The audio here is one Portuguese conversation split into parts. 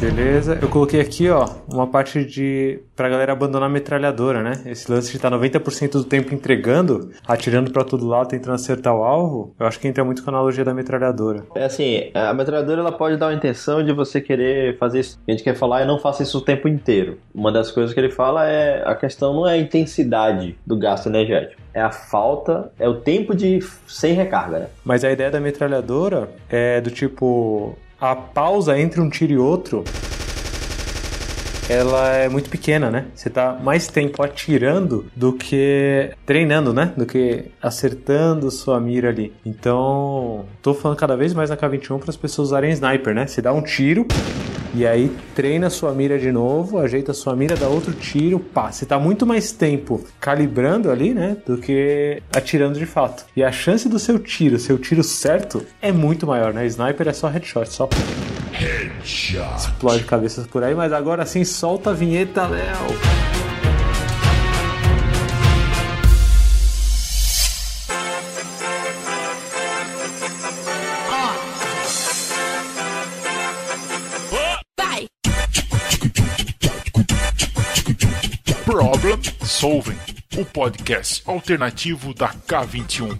Beleza. Eu coloquei aqui, ó, uma parte de pra galera abandonar a metralhadora, né? Esse lance de estar tá 90% do tempo entregando, atirando para todo lado, tentando acertar o alvo, eu acho que entra muito com a analogia da metralhadora. É assim, a metralhadora ela pode dar uma intenção de você querer fazer isso. A gente quer falar e não faça isso o tempo inteiro. Uma das coisas que ele fala é a questão não é a intensidade do gasto energético é a falta, é o tempo de sem recarga, né? Mas a ideia da metralhadora é do tipo a pausa entre um tiro e outro ela é muito pequena, né? Você tá mais tempo atirando do que treinando, né? Do que acertando sua mira ali. Então, tô falando cada vez mais na K21 para as pessoas usarem sniper, né? Você dá um tiro, e aí treina sua mira de novo, ajeita sua mira, dá outro tiro, pá. Você tá muito mais tempo calibrando ali, né? Do que atirando de fato. E a chance do seu tiro, seu tiro certo, é muito maior, né? Sniper é só headshot, só. Headshot. Explode cabeças por aí, mas agora sim solta a vinheta, Léo. Solving, o podcast alternativo da K21.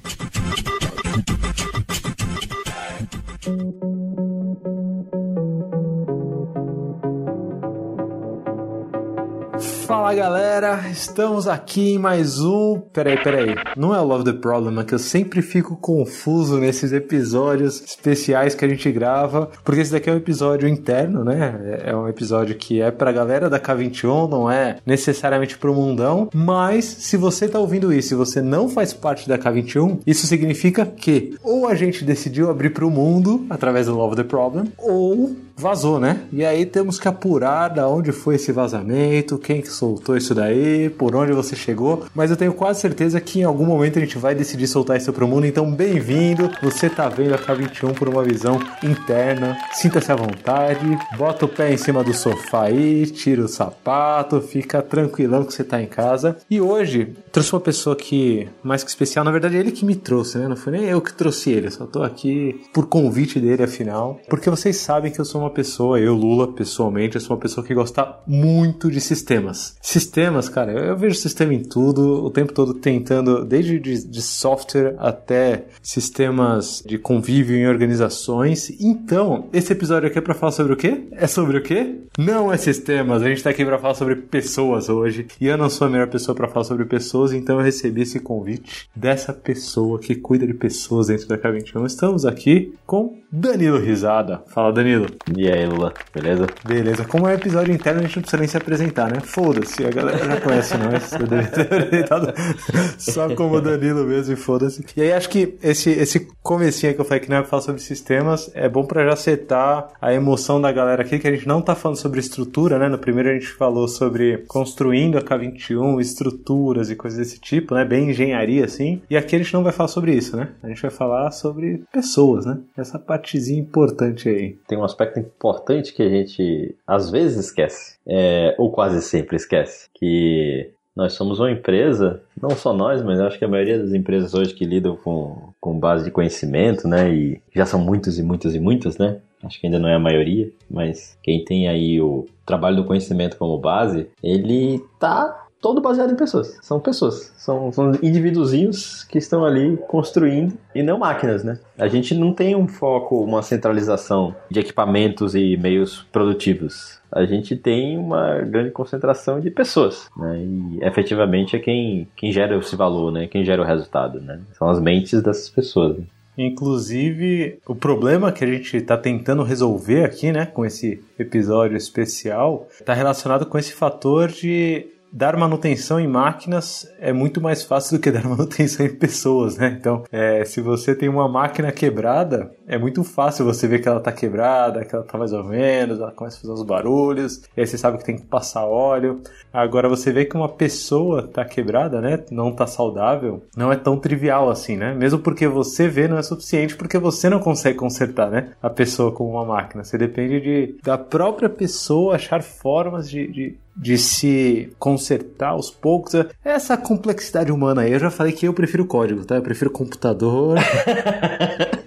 Fala galera, estamos aqui em mais um. Peraí, peraí. Não é o Love the Problem, é que eu sempre fico confuso nesses episódios especiais que a gente grava, porque esse daqui é um episódio interno, né? É um episódio que é pra galera da K21, não é necessariamente pro mundão. Mas se você tá ouvindo isso e você não faz parte da K21, isso significa que ou a gente decidiu abrir pro mundo através do Love the Problem, ou vazou, né? E aí temos que apurar da onde foi esse vazamento, quem que soltou isso daí, por onde você chegou. Mas eu tenho quase certeza que em algum momento a gente vai decidir soltar isso pro mundo. Então, bem-vindo! Você tá vendo a K21 por uma visão interna. Sinta-se à vontade, bota o pé em cima do sofá aí, tira o sapato, fica tranquilão que você tá em casa. E hoje trouxe uma pessoa que, mais que especial, na verdade, é ele que me trouxe, né? Não foi nem eu que trouxe ele, só tô aqui por convite dele, afinal. Porque vocês sabem que eu sou uma pessoa, eu, Lula, pessoalmente, eu sou uma pessoa que gosta muito de sistemas. Sistemas, cara, eu vejo sistema em tudo, o tempo todo tentando, desde de, de software até sistemas de convívio em organizações. Então, esse episódio aqui é pra falar sobre o quê? É sobre o quê? Não é sistemas, a gente tá aqui pra falar sobre pessoas hoje. E eu não sou a melhor pessoa para falar sobre pessoas, então eu recebi esse convite dessa pessoa que cuida de pessoas dentro da K21. Estamos aqui com Danilo Risada. Fala, Danilo. E aí, Lula, beleza? Beleza. Como é episódio interno, a gente não precisa nem se apresentar, né? Foda-se, a galera já conhece nós. Eu devia ter apresentado só como Danilo mesmo e foda-se. E aí, acho que esse, esse comecinho que eu falei que não é pra falar sobre sistemas, é bom pra já setar a emoção da galera aqui, que a gente não tá falando sobre estrutura, né? No primeiro a gente falou sobre construindo a K21, estruturas e coisas desse tipo, né? Bem engenharia, assim. E aqui a gente não vai falar sobre isso, né? A gente vai falar sobre pessoas, né? Essa partezinha importante aí. Tem um aspecto importante que a gente às vezes esquece, é, ou quase sempre esquece, que nós somos uma empresa, não só nós, mas acho que a maioria das empresas hoje que lidam com, com base de conhecimento, né, e já são muitos e muitas e muitas, né, acho que ainda não é a maioria, mas quem tem aí o trabalho do conhecimento como base, ele tá todo baseado em pessoas. São pessoas. São, são que estão ali construindo e não máquinas, né? A gente não tem um foco, uma centralização de equipamentos e meios produtivos. A gente tem uma grande concentração de pessoas, né? E efetivamente é quem, quem gera esse valor, né? Quem gera o resultado, né? São as mentes dessas pessoas. Né? Inclusive, o problema que a gente está tentando resolver aqui, né, com esse episódio especial, está relacionado com esse fator de dar manutenção em máquinas é muito mais fácil do que dar manutenção em pessoas, né? Então, é, se você tem uma máquina quebrada, é muito fácil você ver que ela tá quebrada, que ela tá mais ou menos, ela começa a fazer uns barulhos, e aí você sabe que tem que passar óleo. Agora, você vê que uma pessoa tá quebrada, né? Não tá saudável, não é tão trivial assim, né? Mesmo porque você vê não é suficiente, porque você não consegue consertar, né? A pessoa com uma máquina. Você depende de, da própria pessoa achar formas de, de de se consertar aos poucos. Essa complexidade humana aí, eu já falei que eu prefiro código, tá? Eu prefiro computador.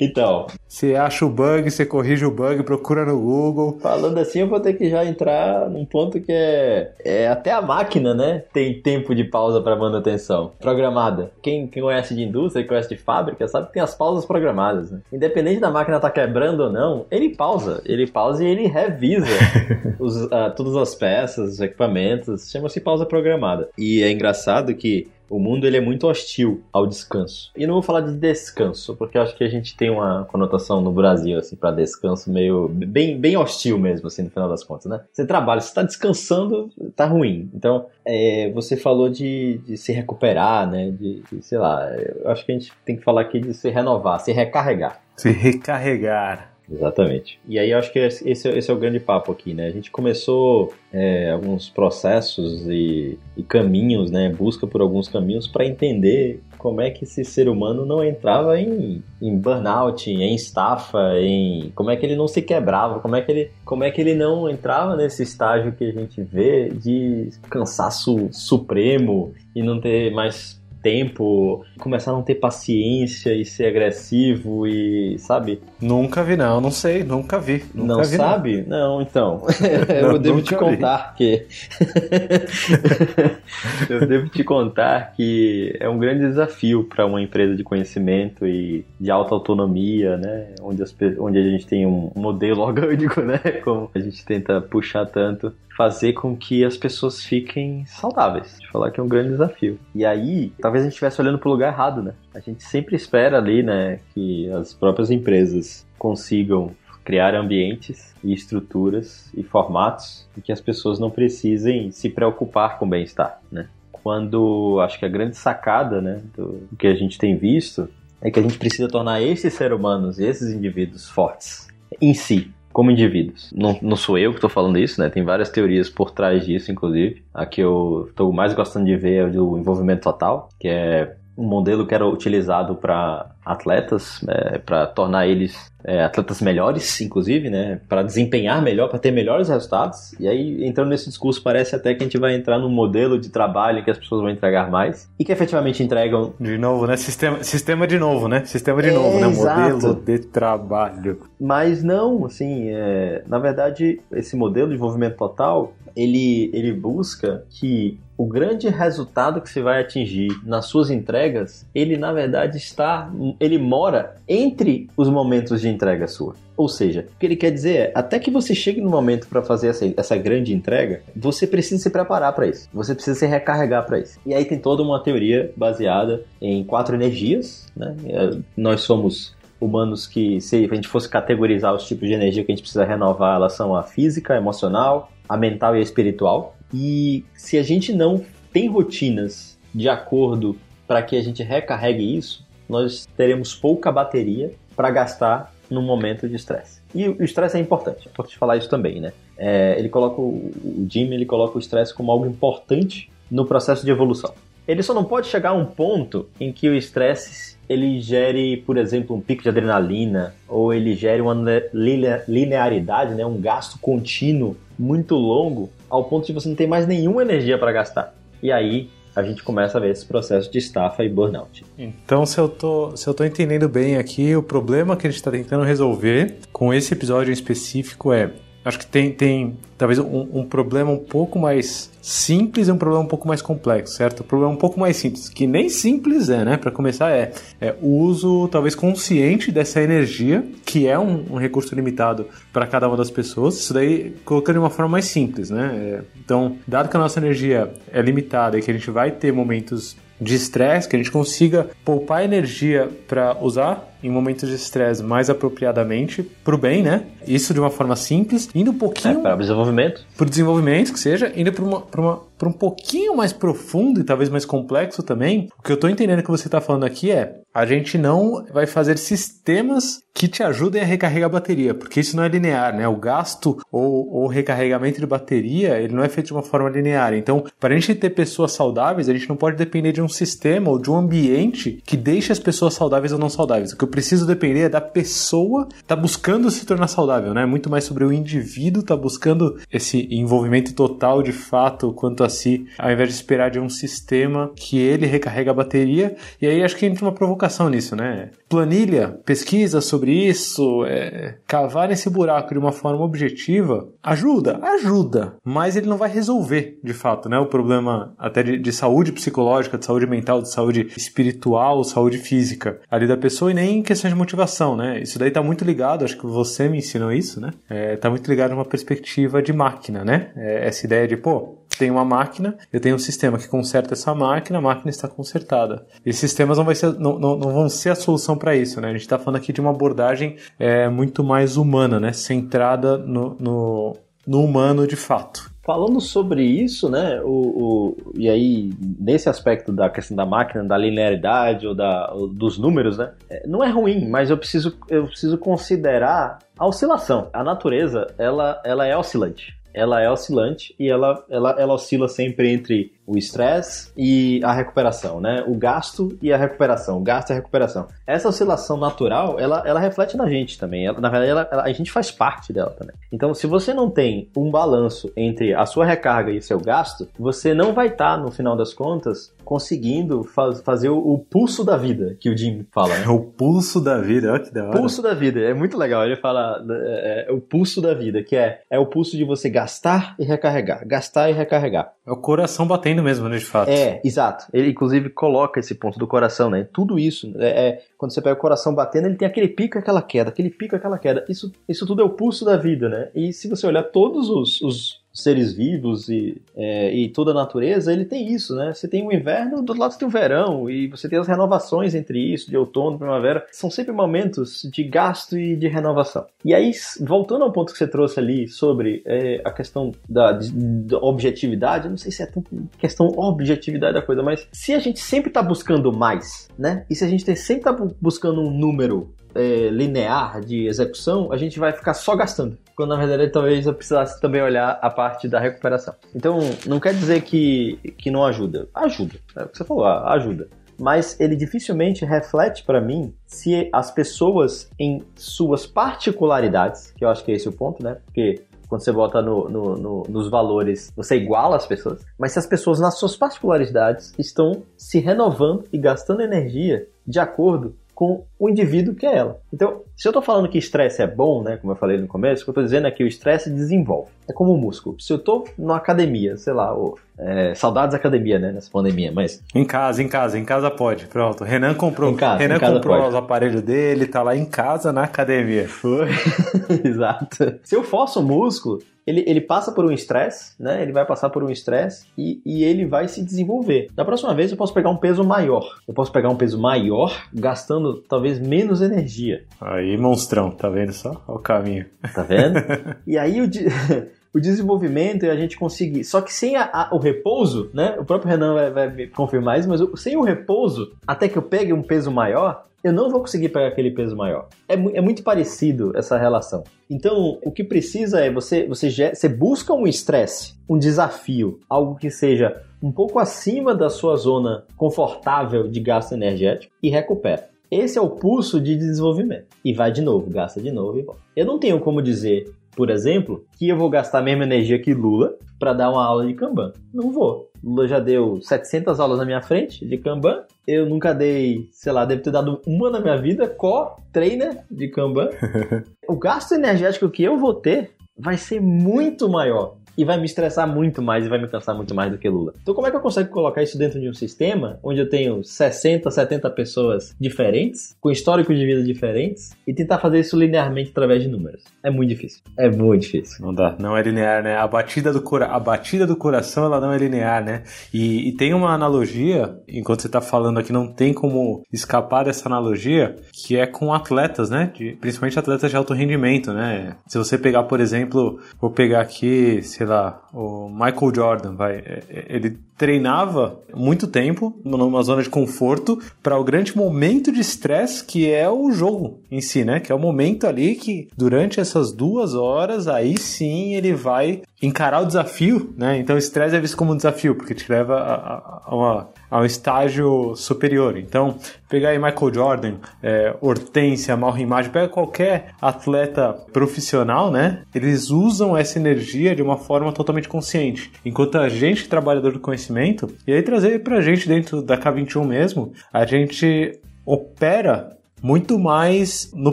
Então, Você acha o bug, você corrige o bug, procura no Google. falando assim, eu vou ter que já entrar num ponto que é, é até a máquina, né? Tem tempo de pausa para manutenção programada. Quem, quem conhece de indústria, quem conhece de fábrica, sabe que tem as pausas programadas, né? Independente da máquina estar quebrando ou não, ele pausa. Ele pausa e ele revisa os, ah, todas as peças, os equipamentos. Chama-se pausa programada. E é engraçado que o mundo ele é muito hostil ao descanso. E não vou falar de descanso, porque eu acho que a gente tem uma conotação no Brasil assim para descanso meio bem, bem hostil mesmo assim no final das contas, né? Você trabalha, você está descansando, tá ruim. Então, é, você falou de, de se recuperar, né? De, de, sei lá, eu acho que a gente tem que falar aqui de se renovar, se recarregar. Se recarregar. Exatamente. E aí eu acho que esse, esse é- o grande papo aqui, né? A gente começou é, alguns processos e, e caminhos, né? Busca por alguns caminhos para entender como é que esse ser humano não entrava em, em burnout, em estafa, em como é que ele não se quebrava, como é que ele, como é que ele não entrava nesse estágio que a gente vê de cansaço supremo e não ter mais tempo, começar a não ter paciência e ser agressivo e, sabe? Nunca vi, não, não sei, nunca vi. Nunca não vi, sabe? Não, então. eu Não, devo nunca te vi. contar que. eu devo te contar que é um grande desafio para uma empresa de conhecimento e de alta autonomia, né? Onde, as onde a gente tem um modelo orgânico, né? Como a gente tenta puxar tanto. Fazer com que as pessoas fiquem saudáveis. De falar que é um grande desafio. E aí, talvez a gente estivesse olhando pro lugar errado, né? A gente sempre espera ali, né? Que as próprias empresas consigam criar ambientes e estruturas e formatos em que as pessoas não precisem se preocupar com o bem-estar, né? Quando acho que a grande sacada, né, do, do que a gente tem visto é que a gente precisa tornar esses seres humanos e esses indivíduos fortes em si, como indivíduos. Não, não sou eu que estou falando isso, né? Tem várias teorias por trás disso, inclusive. A que eu estou mais gostando de ver é o do envolvimento total, que é um modelo que era utilizado para atletas, para tornar eles é, atletas melhores, inclusive, né, para desempenhar melhor, para ter melhores resultados. E aí, entrando nesse discurso, parece até que a gente vai entrar num modelo de trabalho que as pessoas vão entregar mais e que efetivamente entregam De novo, né? Sistema, sistema de novo, né? Sistema de É, novo, né? exato. Modelo de trabalho. Mas não, assim, é, na verdade, esse modelo de envolvimento total, ele, ele busca que o grande resultado que você vai atingir nas suas entregas, ele na verdade está, ele mora entre os momentos de entrega sua. Ou seja, o que ele quer dizer é, até que você chegue no momento para fazer essa, essa grande entrega, você precisa se preparar para isso. Você precisa se recarregar para isso. E aí tem toda uma teoria baseada em quatro energias, né? É, Nós somos humanos que, se a gente fosse categorizar os tipos de energia que a gente precisa renovar, elas são a física, a emocional, a mental e a espiritual. E se a gente não tem rotinas de acordo para que a gente recarregue isso, nós teremos pouca bateria para gastar no momento de estresse. E o estresse é importante, é importante falar isso também, né? É, ele coloca o, o Jim ele coloca o estresse como algo importante no processo de evolução. Ele só não pode chegar a um ponto em que o estresse ele gere, por exemplo, um pico de adrenalina ou ele gere uma line- linearidade, né, um gasto contínuo muito longo ao ponto de você não ter mais nenhuma energia para gastar. E aí a gente começa a ver esse processo de estafa e burnout. Então, se eu, tô, se eu tô entendendo bem aqui, o problema que a gente está tentando resolver com esse episódio em específico é. Acho que tem, tem talvez um, um problema um pouco mais simples e um problema um pouco mais complexo, certo? O problema um pouco mais simples, que nem simples é, né? Para começar, é, é o uso talvez consciente dessa energia, que é um, um recurso limitado para cada uma das pessoas. Isso daí colocando de uma forma mais simples, né? É, então, dado que a nossa energia é limitada e que a gente vai ter momentos de estresse, que a gente consiga poupar energia para usar em momentos de estresse mais apropriadamente para o bem, né? Isso de uma forma simples, indo um É, pouquinho para desenvolvimento. para o desenvolvimento, que seja, indo para uma, pra uma, pra um pouquinho mais profundo e talvez mais complexo também. O que eu estou entendendo que você está falando aqui é a gente não vai fazer sistemas que te ajudem a recarregar a bateria, porque isso não é linear, né? O gasto ou o recarregamento de bateria, ele não é feito de uma forma linear. Então, para a gente ter pessoas saudáveis, a gente não pode depender de um sistema ou de um ambiente que deixe as pessoas saudáveis ou não saudáveis. O que eu preciso depender da pessoa tá buscando se tornar saudável, né? Muito mais sobre o indivíduo tá buscando esse envolvimento total de fato quanto a si, ao invés de esperar de um sistema que ele recarrega a bateria. E aí acho que entra uma provocação nisso, né? Planilha, pesquisa sobre isso, é, cavar nesse buraco de uma forma objetiva, ajuda, ajuda, mas ele não vai resolver, de fato, né? O problema até de, de saúde psicológica, de saúde mental, de saúde espiritual, saúde física ali da pessoa e nem questão de motivação, né? Isso daí tá muito ligado, acho que você me ensinou isso, né? É, tá muito ligado numa perspectiva de máquina, né? É, essa ideia de, pô, tem uma máquina, eu tenho um sistema que conserta essa máquina, a máquina está consertada. E sistemas não, vai ser, não, não, não vão ser a solução para isso, né? A gente está falando aqui de uma abordagem é, muito mais humana, né? Centrada no, no, no humano de fato. Falando sobre isso, né, o, o, e aí, nesse aspecto da questão da máquina, da linearidade ou, da, ou dos números, né, é, não é ruim, mas eu preciso, eu preciso considerar a oscilação. A natureza, ela, ela é oscilante ela é oscilante e ela, ela, ela oscila sempre entre o estresse e a recuperação, né? O gasto e a recuperação, o gasto e a recuperação. Essa oscilação natural, ela, ela reflete na gente também. Ela, na verdade, ela, ela, a gente faz parte dela também. Então, se você não tem um balanço entre a sua recarga e o seu gasto, você não vai estar, tá, no final das contas, conseguindo faz, fazer o, o, pulso da vida, que o Jim fala. Né? o pulso da vida, olha que da hora. Pulso da vida, é muito legal. Ele fala é, é, o pulso da vida, que é, é o pulso de você gastar e recarregar, gastar e recarregar. É o coração batendo mesmo, né, de fato. É, exato. Ele, inclusive, coloca esse ponto do coração, né? Tudo isso, é, é quando você pega o coração batendo, ele tem aquele pico aquela queda, aquele pico aquela queda. Isso, isso tudo é o pulso da vida, né? E se você olhar todos os, os seres vivos e, é, e toda a natureza, ele tem isso, né? Você tem o inverno, do outro lado você tem o verão, e você tem as renovações entre isso, de outono, primavera. São sempre momentos de gasto e de renovação. E aí, voltando ao ponto que você trouxe ali sobre é, a questão da, da, objetividade, eu não sei se é tão questão objetividade da coisa, mas se a gente sempre está buscando mais, né? E se a gente sempre está buscando um número é, linear de execução, a gente vai ficar só gastando. Quando na verdade talvez eu precisasse também olhar a parte da recuperação. Então, não quer dizer que, que não ajuda. Ajuda. É o que você falou, ajuda. Mas ele dificilmente reflete para mim se as pessoas em suas particularidades, que eu acho que é esse o ponto, né? Porque quando você bota no, no, no, nos valores, você iguala as pessoas, mas se as pessoas, nas suas particularidades, estão se renovando e gastando energia de acordo com o indivíduo que é ela. Então, se eu estou falando que estresse é bom, né, como eu falei no começo, o que eu estou dizendo é que o estresse desenvolve. É como o músculo. Se eu estou na academia, sei lá, ou, é, saudades da academia, né, nessa pandemia, mas... Em casa, em casa, em casa pode. Pronto, Renan comprou, em casa, Renan em casa comprou pode. os aparelhos dele, tá lá em casa na academia. Foi, exato. Se eu forço o músculo, ele, ele passa por um estresse, né? Ele vai passar por um estresse e, e ele vai se desenvolver. Da próxima vez eu posso pegar um peso maior. Eu posso pegar um peso maior, gastando talvez menos energia. Aí, monstrão, tá vendo só? Olha o caminho. Tá vendo? e aí o, de... o desenvolvimento e a gente conseguir. Só que sem a, a, o repouso, né? O próprio Renan vai, vai me confirmar isso, mas sem o repouso, até que eu pegue um peso maior, eu não vou conseguir pegar aquele peso maior. É, é muito parecido essa relação. Então, o que precisa é você, você, você busca um estresse, um desafio, algo que seja um pouco acima da sua zona confortável de gasto energético e recupera. Esse é o pulso de desenvolvimento. E vai de novo, gasta de novo e volta. Eu não tenho como dizer, por exemplo, que eu vou gastar a mesma energia que Lula para dar uma aula de Kanban. Não vou. Lula já deu 700 aulas na minha frente de Kanban. Eu nunca dei, sei lá, devo ter dado uma na minha vida, co-trainer de Kanban. o gasto energético que eu vou ter vai ser muito maior e vai me estressar muito mais e vai me cansar muito mais do que Lula. Então, como é que eu consigo colocar isso dentro de um sistema onde eu tenho 60, 70 pessoas diferentes, com histórico de vida diferentes, e tentar fazer isso linearmente através de números? É muito difícil. É muito difícil. Não dá, não é linear, né? A batida do, cora a batida do coração, ela não é linear, né? E, e tem uma analogia, enquanto você está falando aqui, não tem como escapar dessa analogia, que é com atletas, né? De, principalmente atletas de alto rendimento, né? Se você pegar, por exemplo, vou pegar aqui, se sei lá, o Michael Jordan, vai, é, é, ele treinava muito tempo numa zona de conforto para o grande momento de estresse que é o jogo em si, né? Que é o momento ali que durante essas duas horas aí sim ele vai encarar o desafio, né? Então estresse é visto como um desafio porque te leva a, a, a uma a um estágio superior. Então, pegar aí Michael Jordan, é, Hortência, Malrimagem, pega qualquer atleta profissional, né? Eles usam essa energia de uma forma totalmente consciente. Enquanto a gente, trabalhador do conhecimento, e aí trazer pra gente dentro da K21 mesmo, a gente opera muito mais no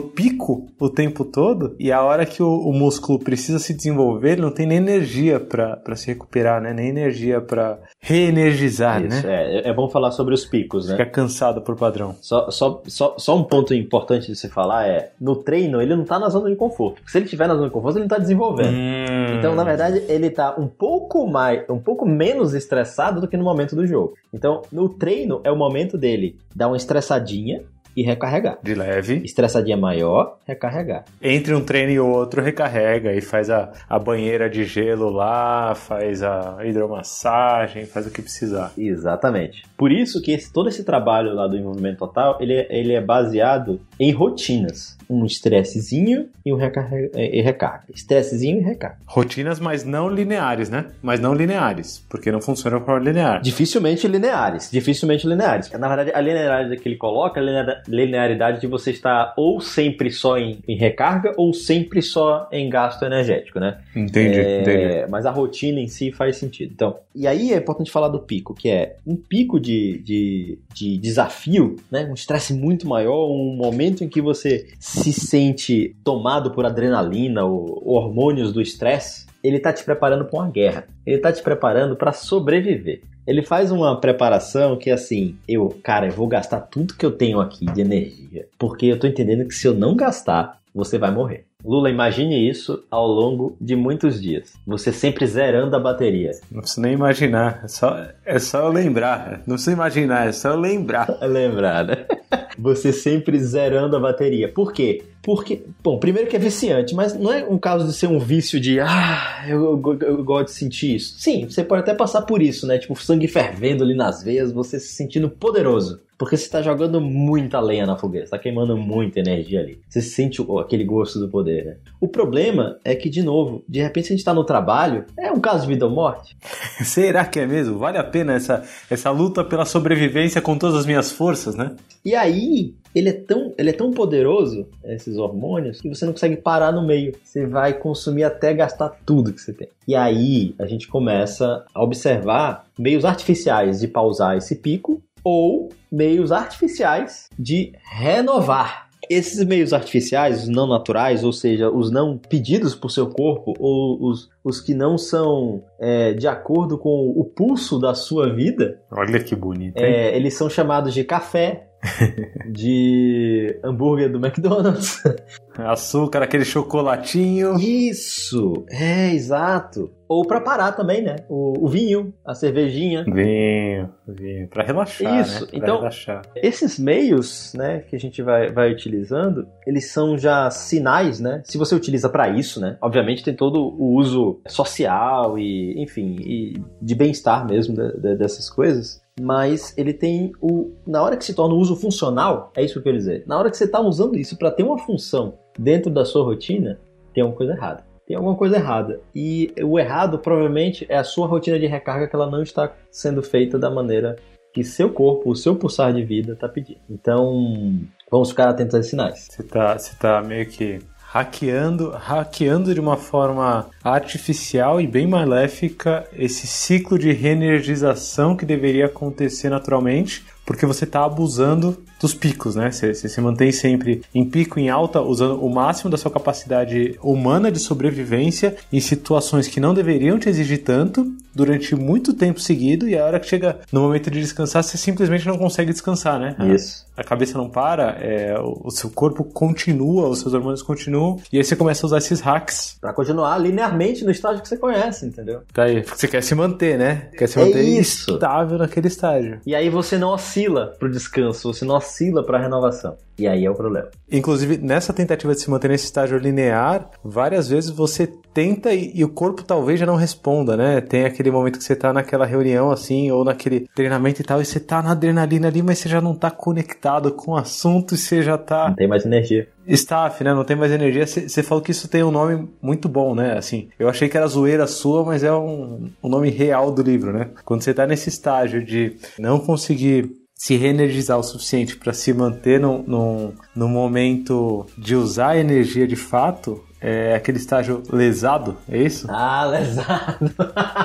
pico o tempo todo e a hora que o, o músculo precisa se desenvolver, ele não tem nem energia para se recuperar, né? Nem energia para reenergizar, Isso, né? É, é bom falar sobre os picos, né? Fica cansado por padrão. Só, só, só, só um ponto importante de se falar é, no treino ele não tá na zona de conforto. Se ele tiver na zona de conforto, ele não tá desenvolvendo. Hum. Então, na verdade, ele tá um pouco mais, um pouco menos estressado do que no momento do jogo. Então, no treino é o momento dele dar uma estressadinha e recarregar. De leve. Estressadinha maior, recarregar. Entre um treino e outro, recarrega e faz a, a banheira de gelo lá, faz a hidromassagem, faz o que precisar. Exatamente. Por isso que esse, todo esse trabalho lá do envolvimento total, ele, é- ele é baseado em rotinas. Um estressezinho e um recarrega, e recarga. Estressezinho e recarga. Rotinas, mas não lineares, né? Mas não lineares, porque não funciona forma linear. Dificilmente lineares. Dificilmente lineares. Na verdade, a linearidade que ele coloca é a linear- linearidade de você estar ou sempre só em, em recarga ou sempre só em gasto energético, né? Entendi, É, entendi. Mas a rotina em si faz sentido. Então, e aí é importante falar do pico, que é um pico de, de, de desafio, né? Um estresse muito maior, um momento em que você se sente tomado por adrenalina ou, hormônios do estresse. Ele tá te preparando para uma guerra. Ele tá te preparando para sobreviver. Ele faz uma preparação que assim, eu, cara, eu vou gastar tudo que eu tenho aqui de energia, porque eu tô entendendo que se eu não gastar, você vai morrer. Lula, imagine isso ao longo de muitos dias. Você sempre zerando a bateria. Não preciso nem imaginar. É só, é só eu lembrar. Não precisa imaginar, é só eu lembrar. Lembrar, né? Você sempre zerando a bateria. Por quê? Porque, bom, primeiro que é viciante, mas não é um caso de ser um vício de, ah, eu, eu, eu gosto de sentir isso. Sim, você pode até passar por isso, né? Tipo, sangue fervendo ali nas veias, você se sentindo poderoso. Porque você tá jogando muita lenha na fogueira, você tá queimando muita energia ali. Você sente o- aquele gosto do poder, né? O problema é que, de novo, de repente a gente tá no trabalho, é um caso de vida ou morte. Será que é mesmo? Vale a pena essa, essa luta pela sobrevivência com todas as minhas forças, né? E aí, ele é tão, ele é tão poderoso, esses hormônios, que você não consegue parar no meio. Você vai consumir até gastar tudo que você tem. E aí, a gente começa a observar meios artificiais de pausar esse pico ou meios artificiais de renovar. Esses meios artificiais, os não naturais, ou seja, os não pedidos por seu corpo, ou os, os que não são é, de acordo com o pulso da sua vida, Olha que bonito, hein? é, eles são chamados de café, de hambúrguer do McDonald's. Açúcar, aquele chocolatinho. Isso, é exato. Ou pra parar também, né? O, o vinho, a cervejinha. Vinho, vinho. Pra relaxar, Isso, né? Pra então- relaxar. Esses meios, né, que a gente vai, vai utilizando, eles são já sinais, né? Se você utiliza pra isso, né? Obviamente tem todo o uso social e, enfim, e de bem-estar mesmo de- de- dessas coisas. Mas ele tem o. Na hora que se torna o uso funcional, é isso que eu quero dizer. Na hora que você está usando isso para ter uma função dentro da sua rotina, tem alguma coisa errada. Tem alguma coisa errada. E o errado provavelmente é a sua rotina de recarga que ela não está sendo feita da maneira que seu corpo, o seu pulsar de vida está pedindo. Então, vamos ficar atentos a esses sinais. Você tá, você tá meio que hackeando, hackeando de uma forma artificial e bem maléfica esse ciclo de reenergização que deveria acontecer naturalmente, porque você está abusando dos picos, né? Você, se mantém sempre em pico, em alta, usando o máximo da sua capacidade humana de sobrevivência em situações que não deveriam te exigir tanto durante muito tempo seguido e a hora que chega no momento de descansar, você simplesmente não consegue descansar, né? Isso. a cabeça não para, é, o seu corpo continua, os seus hormônios continuam, e aí você começa a usar esses hacks. Para continuar linearmente no estágio que você conhece, entendeu? Daí, porque você quer se manter, né? Quer se É manter isso. estável naquele estágio. E aí você não oscila pro descanso, você não oscila pra renovação. E aí é o problema. Inclusive, nessa tentativa de se manter nesse estágio linear, várias vezes você tenta e, e o corpo talvez já não responda, né? Tem aquele aquele momento que você tá naquela reunião assim, ou naquele treinamento e tal, e você tá na adrenalina ali, mas você já não tá conectado com o assunto e você já tá. Não tem mais energia. Staff, né? Não tem mais energia. Você falou que isso tem um nome muito bom, né? Assim, eu achei que era zoeira sua, mas é um, um nome real do livro, né? Quando você tá nesse estágio de não conseguir se reenergizar o suficiente para se manter no, no, no momento de usar a energia de fato, é aquele estágio lesado, é isso? Ah, lesado.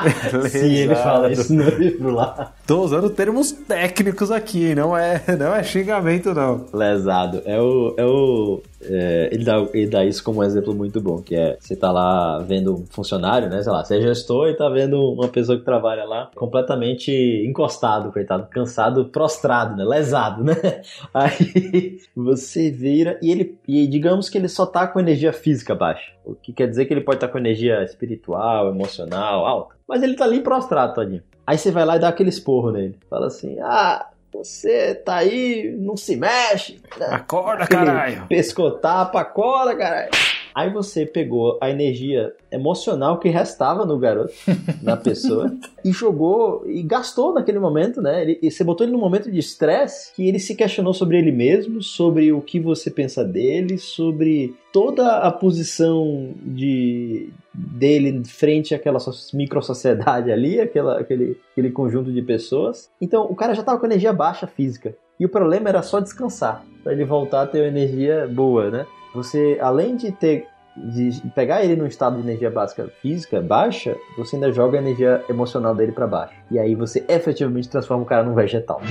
lesado. Sim, ele fala isso no livro lá. Tô usando termos técnicos aqui, não é, não é xingamento, não. Lesado. É o. É o é, ele, dá, ele dá isso como um exemplo muito bom, que é você tá lá vendo um funcionário, né? Sei lá, você é gestor e tá vendo uma pessoa que trabalha lá completamente encostado, coitado, cansado, prostrado, né? Lesado, né? Aí você vira e ele. E digamos que ele só tá com energia física baixa. O que quer dizer que ele pode estar tá com energia espiritual, emocional, alta. Mas ele tá ali prostrado, todinho. Aí você vai lá e dá aquele esporro nele. Fala assim: ah, você tá aí, não se mexe. Né? Acorda, aquele caralho. Pescotapa, acorda, caralho. Aí você pegou a energia emocional que restava no garoto, na pessoa, e jogou e gastou naquele momento, né? Ele, e você botou ele num momento de estresse que ele se questionou sobre ele mesmo, sobre o que você pensa dele, sobre toda a posição de dele frente àquela micro sociedade ali, aquela, aquele, aquele conjunto de pessoas. Então o cara já estava com energia baixa física. E o problema era só descansar, para ele voltar a ter energia boa, né? Você, além de ter de pegar ele num estado de energia básica física baixa, você ainda joga a energia emocional dele para baixo. E aí você efetivamente transforma o cara num vegetal.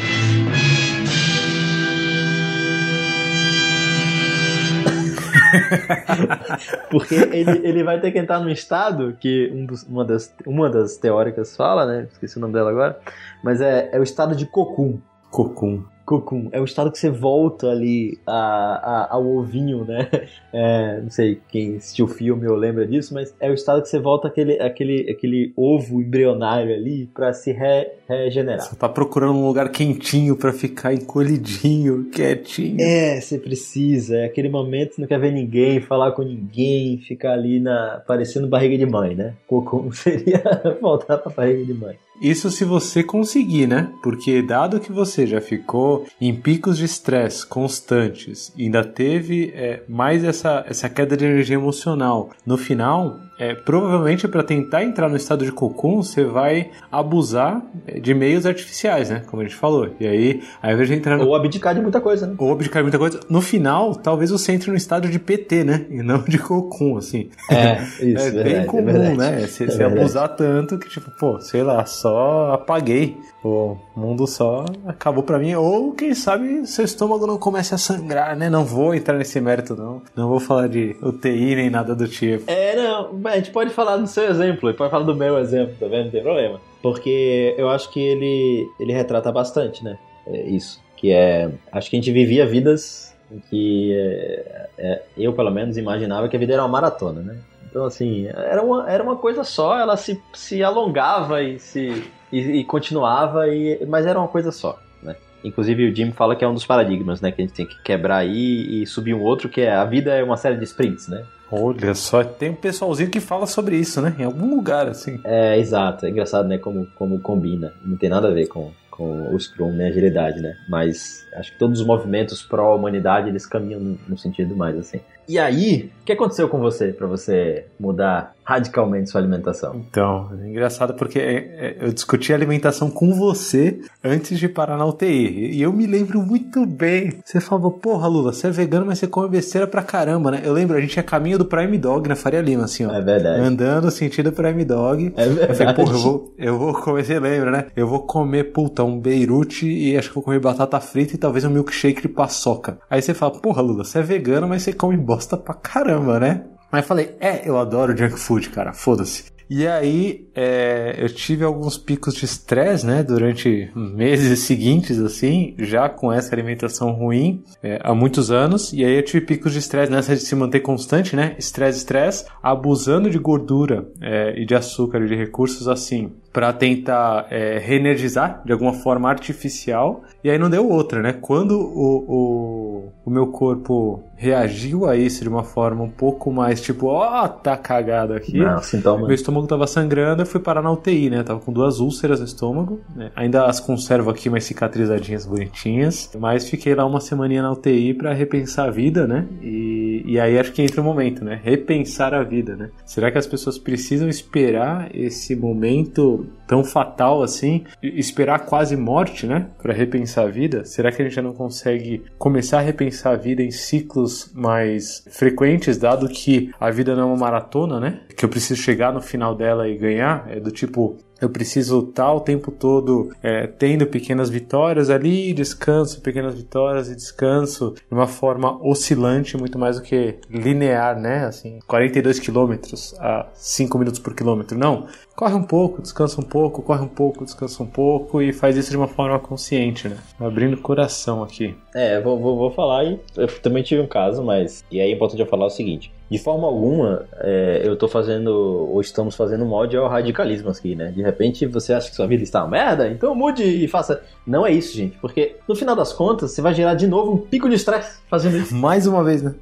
Porque ele, ele vai ter que entrar num estado que um dos, uma, das, uma das teóricas fala, né? Esqueci o nome dela agora. Mas é, é o estado de cocum. Cocum. Cocum. É o estado que você volta ali a, a, ao ovinho, né? É, não sei quem assistiu o filme ou lembra disso, mas é o estado que você volta aquele, aquele, aquele ovo embrionário ali para se re, regenerar. Você tá procurando um lugar quentinho para ficar encolhidinho, quietinho. É, você precisa. É aquele momento que não quer ver ninguém, falar com ninguém, ficar ali na parecendo barriga de mãe, né? Cocum seria voltar pra barriga de mãe. Isso se você conseguir, né? Porque dado que você já ficou em picos de estresse constantes ainda teve é, mais essa, essa queda de energia emocional. No final, é, provavelmente para tentar entrar no estado de cocum, você vai abusar de meios artificiais, né? Como a gente falou. E aí, ao invés de entrar no... Ou abdicar de muita coisa, né? Ou abdicar de muita coisa. No final, talvez você entre no estado de PT, né? E não de cocum, assim. É, isso. é bem verdade, comum, é né? Você é abusar tanto que, tipo, pô, sei lá, só apaguei. O mundo só acabou para mim. Ou, quem sabe, seu estômago não comece a sangrar, né? Não vou entrar nesse mérito, não. Não vou falar de UTI nem nada do tipo. É, não a gente pode falar do seu exemplo, pode falar do meu exemplo também, não tem problema. Porque eu acho que ele, ele retrata bastante, né? É isso. Que é. Acho que a gente vivia vidas em que é, é, eu, pelo menos, imaginava que a vida era uma maratona, né? Então, assim, era uma, era uma coisa só, ela se, se alongava e se. E, e continuava, e, mas era uma coisa só. Né? Inclusive o Jim fala que é um dos paradigmas, né? Que a gente tem que quebrar aí e subir um outro, que é a vida é uma série de sprints, né? Olha só, tem um pessoalzinho que fala sobre isso, né? Em algum lugar, assim. É, exato. É engraçado, né? Como, como combina. Não tem nada a ver com, com o Scrum, né? Agilidade, né? Mas acho que todos os movimentos pró-humanidade, eles caminham no, sentido mais, assim. E aí, o que aconteceu com você para você mudar radicalmente sua alimentação? Então, é engraçado porque é, é, eu discuti alimentação com você antes de parar na UTI. E eu me lembro muito bem. Você falou, porra, Lula, você é vegano, mas você come besteira pra caramba, né? Eu lembro, a gente ia caminho do Prime Dog na Faria Lima, assim, ó. É verdade. Andando sentido Prime Dog. É verdade. Eu falei, porra, eu vou, eu vou comer, você lembra, né? Eu vou comer, puta, um beirute e acho que vou comer batata frita e talvez um milkshake de paçoca. Aí você fala, porra, Lula, você é vegano, mas você come bosta pra caramba, né? Mas falei, é, eu adoro junk food, cara, foda-se. E aí, é, eu tive alguns picos de estresse, né, durante meses seguintes, assim, já com essa alimentação ruim, é, há muitos anos. E aí eu tive picos de estresse nessa de se manter constante, né, estresse, estresse, abusando de gordura é, e de açúcar e de recursos assim, para tentar é, reenergizar de alguma forma artificial. E aí não deu outra, né? Quando o, o o, o meu corpo reagiu a isso de uma forma um pouco mais tipo, ó, oh, tá cagado aqui. Sintoma. Meu estômago tava sangrando, eu fui parar na UTI, né? Tava com duas úlceras no estômago. Né? Ainda as conservo aqui mais cicatrizadinhas bonitinhas. Mas fiquei lá uma semaninha na UTI para repensar a vida, né? E, e aí acho que entra o momento, né? Repensar a vida, né? Será que as pessoas precisam esperar esse momento tão fatal assim? Esperar quase morte, né? Para repensar a vida? Será que a gente já não consegue começar a repensar a vida em ciclos mais frequentes, dado que a vida não é uma maratona, né? Que eu preciso chegar no final dela e ganhar? É do tipo, eu preciso estar o tempo todo é, tendo pequenas vitórias ali, descanso, pequenas vitórias e descanso de uma forma oscilante, muito mais do que linear, né? Assim, 42 quilômetros a 5 minutos por quilômetro. Não. Corre um pouco, descansa um pouco, corre um pouco, descansa um pouco e faz isso de uma forma consciente, né? Abrindo o coração aqui. É, vou, vou, vou falar e eu também tive um caso, mas. E aí é importante eu falar o seguinte: de forma alguma, é, eu tô fazendo, ou estamos fazendo um mod ao radicalismo aqui, né? De repente você acha que sua vida está uma merda, então mude e faça. Não é isso, gente, porque no final das contas você vai gerar de novo um pico de estresse fazendo isso. Mais uma vez, né?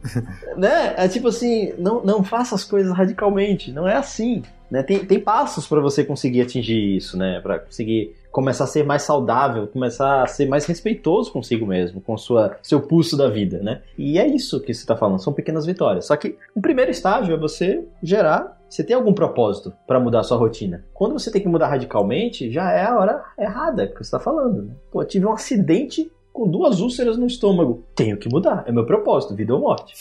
né? É tipo assim, não, não faça as coisas radicalmente, não é assim. Né? Tem, tem passos para você conseguir atingir isso, né? Para conseguir começar a ser mais saudável, começar a ser mais respeitoso consigo mesmo, com sua, seu pulso da vida, né? E é isso que você está falando, são pequenas vitórias. Só que o primeiro estágio é você gerar, você tem algum propósito para mudar a sua rotina. Quando você tem que mudar radicalmente, já é a hora errada que você está falando. Né? Pô, tive um acidente com duas úlceras no estômago. Tenho que mudar, é meu propósito, vida ou morte.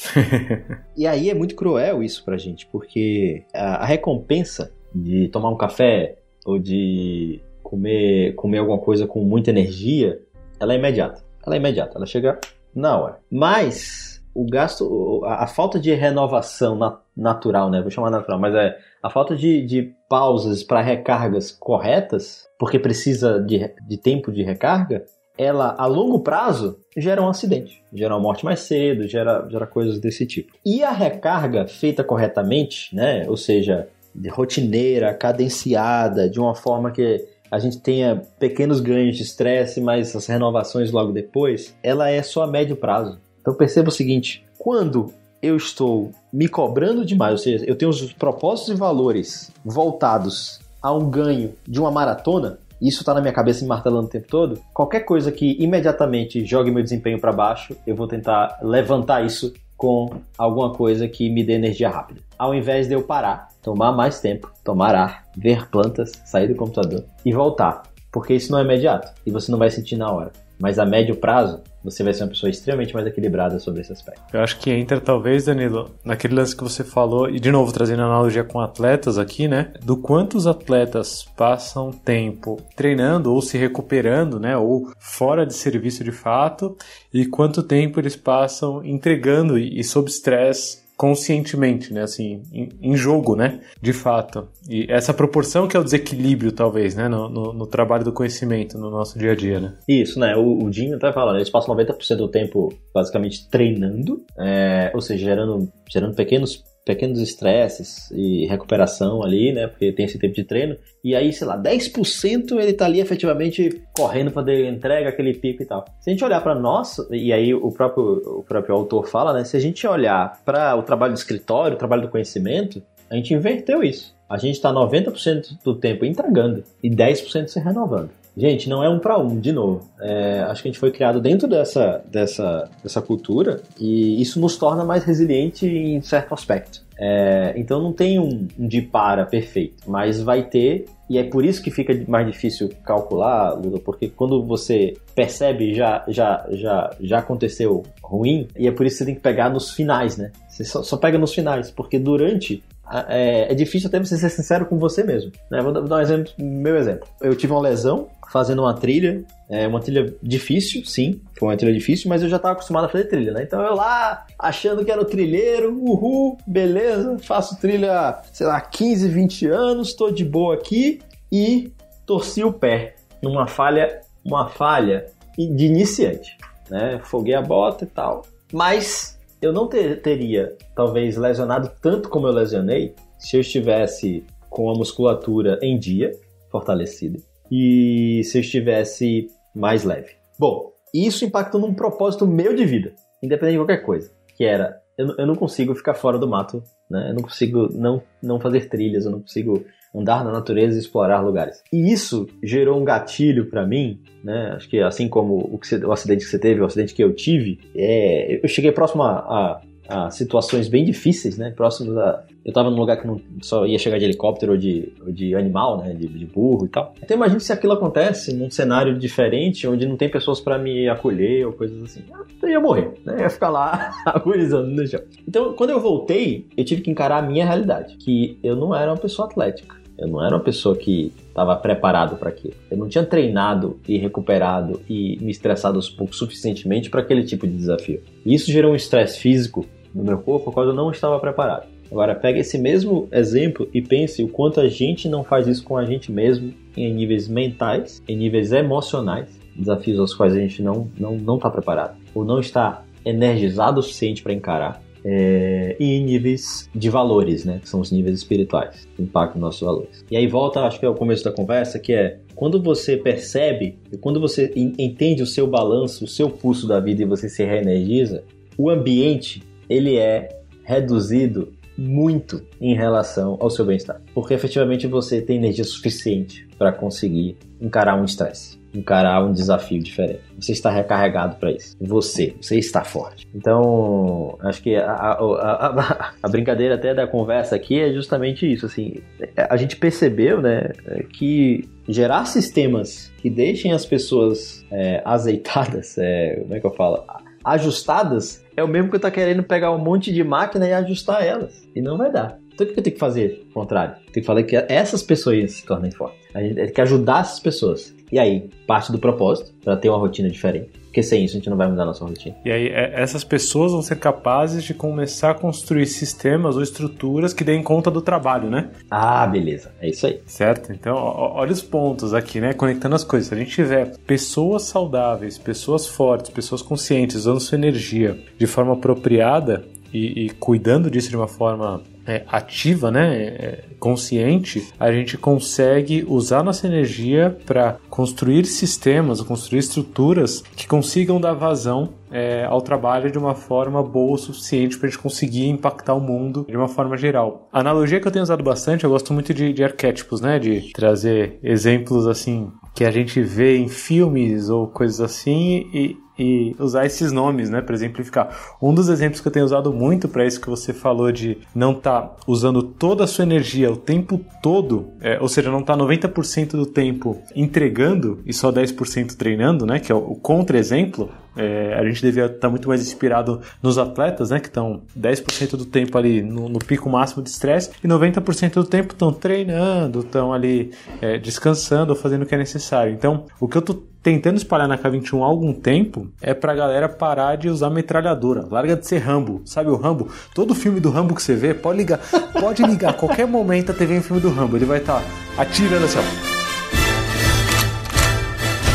e aí é muito cruel isso pra gente, porque a, a recompensa de tomar um café ou de comer, comer alguma coisa com muita energia, ela é imediata. Ela é imediata, ela chega na hora. Mas o gasto, a, a falta de renovação na, natural, né? Vou chamar natural, mas é a falta de, de pausas para recargas corretas, porque precisa de, de tempo de recarga, ela a longo prazo gera um acidente, gera uma morte mais cedo, gera, gera coisas desse tipo. E a recarga feita corretamente, né? Ou seja, rotineira, cadenciada, de uma forma que a gente tenha pequenos ganhos de estresse, mas as renovações logo depois, ela é só a médio prazo. Então perceba o seguinte: quando eu estou me cobrando demais, ou seja, eu tenho os propósitos e valores voltados a um ganho de uma maratona, isso está na minha cabeça me martelando o tempo todo. Qualquer coisa que imediatamente jogue meu desempenho para baixo, eu vou tentar levantar isso com alguma coisa que me dê energia rápida. Ao invés de eu parar, tomar mais tempo, tomar ar, ver plantas, sair do computador e voltar. Porque isso não é imediato e você não vai sentir na hora. Mas a médio prazo, você vai ser uma pessoa extremamente mais equilibrada sobre esse aspecto. Eu acho que entra, talvez, Danilo, naquele lance que você falou, e de novo trazendo analogia com atletas aqui, né? Do quanto os atletas passam tempo treinando ou se recuperando, né? Ou fora de serviço de fato, e quanto tempo eles passam entregando e, e sob estresse conscientemente, né? Assim, em, em, jogo, né? De fato. E essa proporção que é o desequilíbrio, talvez, né? No, no, no trabalho do conhecimento, no nosso dia a dia, né? Isso, né? O, o Dinho até fala, né? eles passam 90% do tempo basicamente treinando, é, ou seja, gerando, gerando pequenos pequenos estresses e recuperação ali, né? Porque tem esse tempo de treino. E aí, sei lá, 10% ele tá ali efetivamente correndo para dar entrega aquele pico e tal. Se a gente olhar para nós, e aí o próprio, o próprio autor fala, né? Se a gente olhar para o trabalho do escritório, o trabalho do conhecimento, a gente inverteu isso. A gente está 90% do tempo entregando e 10% se renovando. Gente, não é um para um, de novo. É, acho que a gente foi criado dentro dessa, dessa, dessa cultura e isso nos torna mais resiliente em certo aspecto. É, então não tem um, um de para perfeito, mas vai ter, e é por isso que fica mais difícil calcular, Lula, porque quando você percebe já, já, já, já aconteceu ruim, e é por isso que você tem que pegar nos finais, né? Você só, só pega nos finais, porque durante é, é, difícil até você ser sincero com você mesmo. Né? Vou dar um exemplo, meu exemplo. Eu tive uma lesão fazendo uma trilha, é uma trilha difícil, sim, foi uma trilha difícil, mas eu já estava acostumado a fazer trilha, né? Então eu lá, achando que era o trilheiro, uhul, beleza, faço trilha, sei lá, 15, 20 anos, estou de boa aqui e torci o pé numa falha, uma falha de iniciante, né? Foguei a bota e tal. Mas eu não ter, teria, talvez, lesionado tanto como eu lesionei se eu estivesse com a musculatura em dia, fortalecida, e se eu estivesse mais leve. Bom, isso impactou num propósito meu de vida. independente de qualquer coisa, que era eu, eu não consigo ficar fora do mato, né? Eu não consigo não, não fazer trilhas, eu não consigo andar na natureza e explorar lugares. E isso gerou um gatilho para mim, né? Acho que assim como o, que você, o acidente que você teve, o acidente que eu tive, é, eu cheguei próximo a, a a situações bem difíceis, né? Próximos a. Eu tava num lugar que não só ia chegar de helicóptero ou de, ou de animal, né? De, de, burro e tal. Então imagine se aquilo acontece num cenário diferente, onde não tem pessoas para me acolher ou coisas assim. Eu ia morrer, né? Eu ia ficar lá agonizando no chão. Então, quando eu voltei, eu tive que encarar a minha realidade, que eu não era uma pessoa atlética. Eu não era uma pessoa que estava preparado para aquilo. Eu não tinha treinado e recuperado e me estressado aos suficientemente para aquele tipo de desafio. E isso gerou um estresse físico no meu corpo, quando eu não estava preparado. Agora, pega esse mesmo exemplo e pense o quanto a gente não faz isso com a gente mesmo em níveis mentais, em níveis emocionais, desafios aos quais a gente não não não está preparado ou não está energizado o suficiente para encarar. É, e níveis de valores, né? Que são os níveis espirituais, que impactam nossos valores. E aí volta, acho que é o começo da conversa, que é quando você percebe, quando você entende o seu balanço, o seu pulso da vida e você se reenergiza, o ambiente ele é reduzido muito em relação ao seu bem-estar, porque efetivamente você tem energia suficiente para conseguir encarar um estresse, encarar um desafio diferente. Você está recarregado para isso. Você, você está forte. Então, acho que a, a, a, a, brincadeira até da conversa aqui é justamente isso. Assim, a gente percebeu, né, que gerar sistemas que deixem as pessoas é, azeitadas, é, como é que eu falo, ajustadas é o mesmo que eu tô querendo pegar um monte de máquina e ajustar elas. E não vai dar. Então o que eu tenho que fazer? O contrário. Tem que fazer que essas pessoas se tornem fortes. A gente tem que ajudar essas pessoas. E aí, parte do propósito, para ter uma rotina diferente. Porque sem isso a gente não vai mudar a nossa rotina. E aí, é, essas pessoas vão ser capazes de começar a construir sistemas ou estruturas que deem conta do trabalho, né? Ah, beleza. É isso aí. Certo? Então, olha os pontos aqui, né? Conectando as coisas. Se a gente tiver pessoas saudáveis, pessoas fortes, pessoas conscientes, usando sua energia de forma apropriada, e, e, cuidando disso de uma forma é, ativa, né, é, consciente, a gente consegue usar nossa energia para construir sistemas, construir estruturas que consigam dar vazão é, ao trabalho de uma forma boa o suficiente para a gente conseguir impactar o mundo de uma forma geral. A analogia que eu tenho usado bastante, eu gosto muito de, de arquétipos, né, de trazer exemplos assim que a gente vê em filmes ou coisas assim e, e usar esses nomes, né, para exemplificar. Um dos exemplos que eu tenho usado muito para isso que você falou de não estar tá usando toda a sua energia o tempo todo, é, ou seja, não tá 90% do tempo entregando e só 10% treinando, né, que é o contra-exemplo, é, a gente devia estar tá muito mais inspirado nos atletas, né? Que estão 10% do tempo ali no, no pico máximo de estresse e 90% do tempo estão treinando, estão ali é, descansando ou fazendo o que é necessário. Então, o que eu tô tentando espalhar na K21 há algum tempo é pra galera parar de usar metralhadora. Larga de ser Rambo. Sabe o Rambo? Todo filme do Rambo que você vê, pode ligar. Pode ligar. qualquer momento a TV em filme do Rambo. Ele vai estar tá atirando assim, ó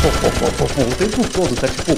o tempo todo tá tipo.